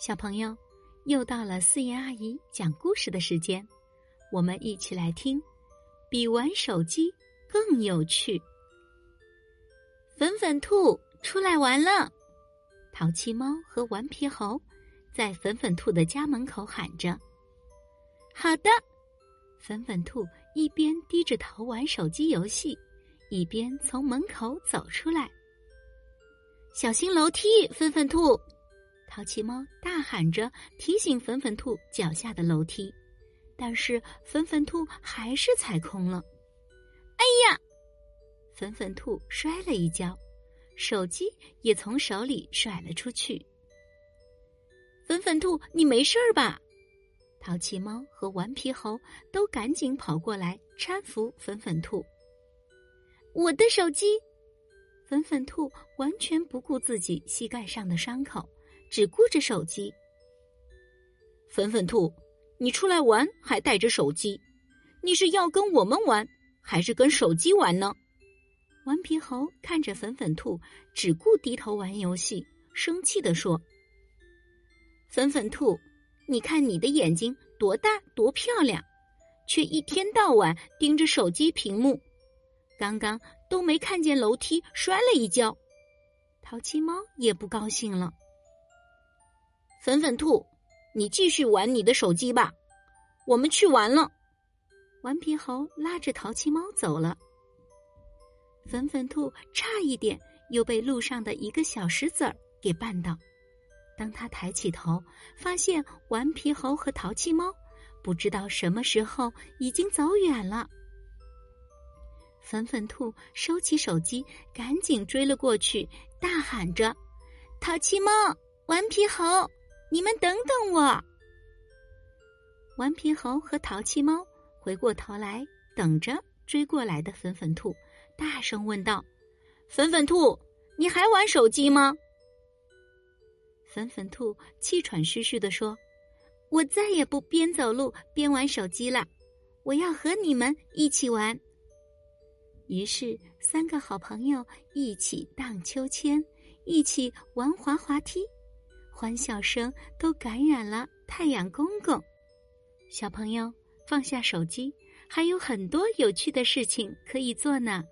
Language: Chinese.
小朋友，又到了四言阿姨讲故事的时间，我们一起来听，比玩手机更有趣。粉粉兔出来玩了，淘气猫和顽皮猴在粉粉兔的家门口喊着：“好的。”粉粉兔一边低着头玩手机游戏，一边从门口走出来。小心楼梯，粉粉兔。淘气猫大喊着提醒粉粉兔脚下的楼梯，但是粉粉兔还是踩空了。哎呀！粉粉兔摔了一跤，手机也从手里甩了出去。粉粉兔，你没事吧？淘气猫和顽皮猴都赶紧跑过来搀扶粉粉兔。我的手机！粉粉兔完全不顾自己膝盖上的伤口。只顾着手机，粉粉兔，你出来玩还带着手机，你是要跟我们玩，还是跟手机玩呢？顽皮猴看着粉粉兔只顾低头玩游戏，生气地说：“粉粉兔，你看你的眼睛多大多漂亮，却一天到晚盯着手机屏幕，刚刚都没看见楼梯摔了一跤。”淘气猫也不高兴了。粉粉兔，你继续玩你的手机吧，我们去玩了。顽皮猴拉着淘气猫走了。粉粉兔差一点又被路上的一个小石子儿给绊倒。当他抬起头，发现顽皮猴和淘气猫不知道什么时候已经走远了。粉粉兔收起手机，赶紧追了过去，大喊着：“淘气猫，顽皮猴！”你们等等我！顽皮猴和淘气猫回过头来，等着追过来的粉粉兔，大声问道：“粉粉兔，你还玩手机吗？”粉粉兔气喘吁吁地说：“我再也不边走路边玩手机了，我要和你们一起玩。”于是，三个好朋友一起荡秋千，一起玩滑滑梯。欢笑声都感染了太阳公公。小朋友，放下手机，还有很多有趣的事情可以做呢。